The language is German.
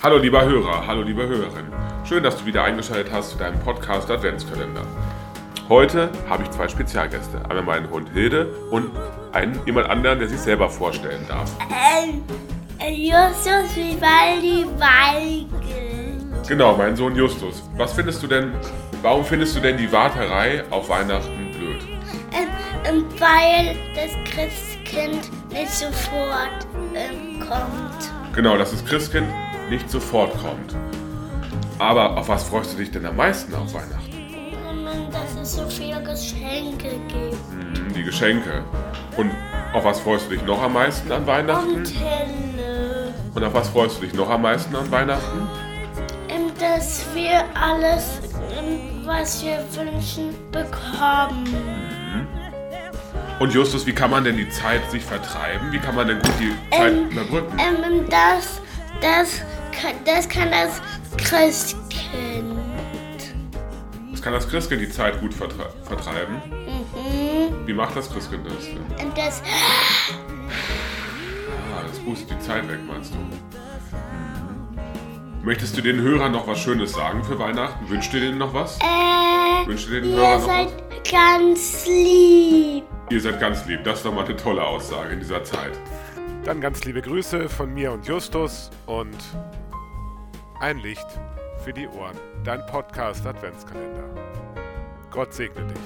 Hallo lieber Hörer, hallo liebe Hörerin. Schön, dass du wieder eingeschaltet hast zu deinem Podcast Adventskalender. Heute habe ich zwei Spezialgäste. Einmal meinen Hund Hilde und einen jemand anderen, der sich selber vorstellen darf. Ähm, Justus Vivaldi Weigel. Genau, mein Sohn Justus. Was findest du denn, warum findest du denn die Warterei auf Weihnachten? Ähm, ähm, weil das Christkind nicht sofort ähm, kommt. Genau, dass das Christkind nicht sofort kommt. Aber auf was freust du dich denn am meisten auf Weihnachten? Dass es so viele Geschenke gibt. Hm, die Geschenke. Und auf was freust du dich noch am meisten an Weihnachten? Und Helle. Und auf was freust du dich noch am meisten an Weihnachten? Ähm, dass wir alles, ähm, was wir wünschen, bekommen. Und Justus, wie kann man denn die Zeit sich vertreiben? Wie kann man denn gut die Zeit Ähm, überbrücken? Ähm, das, das, kann, das kann das Christkind. Das kann das Christkind die Zeit gut vertre vertreiben. Mhm. Wie macht das Christkind das denn? Das, Ah, das pustet die Zeit weg, meinst du? Möchtest du den Hörern noch was Schönes sagen für Weihnachten? Wünschst du denen noch was? äh, Wünschst du den Hörern ihr noch seid ganz lieb. Ihr seid ganz lieb. Das ist doch mal eine tolle Aussage in dieser Zeit. Dann ganz liebe Grüße von mir und Justus und ein Licht für die Ohren. Dein Podcast Adventskalender. Gott segne dich.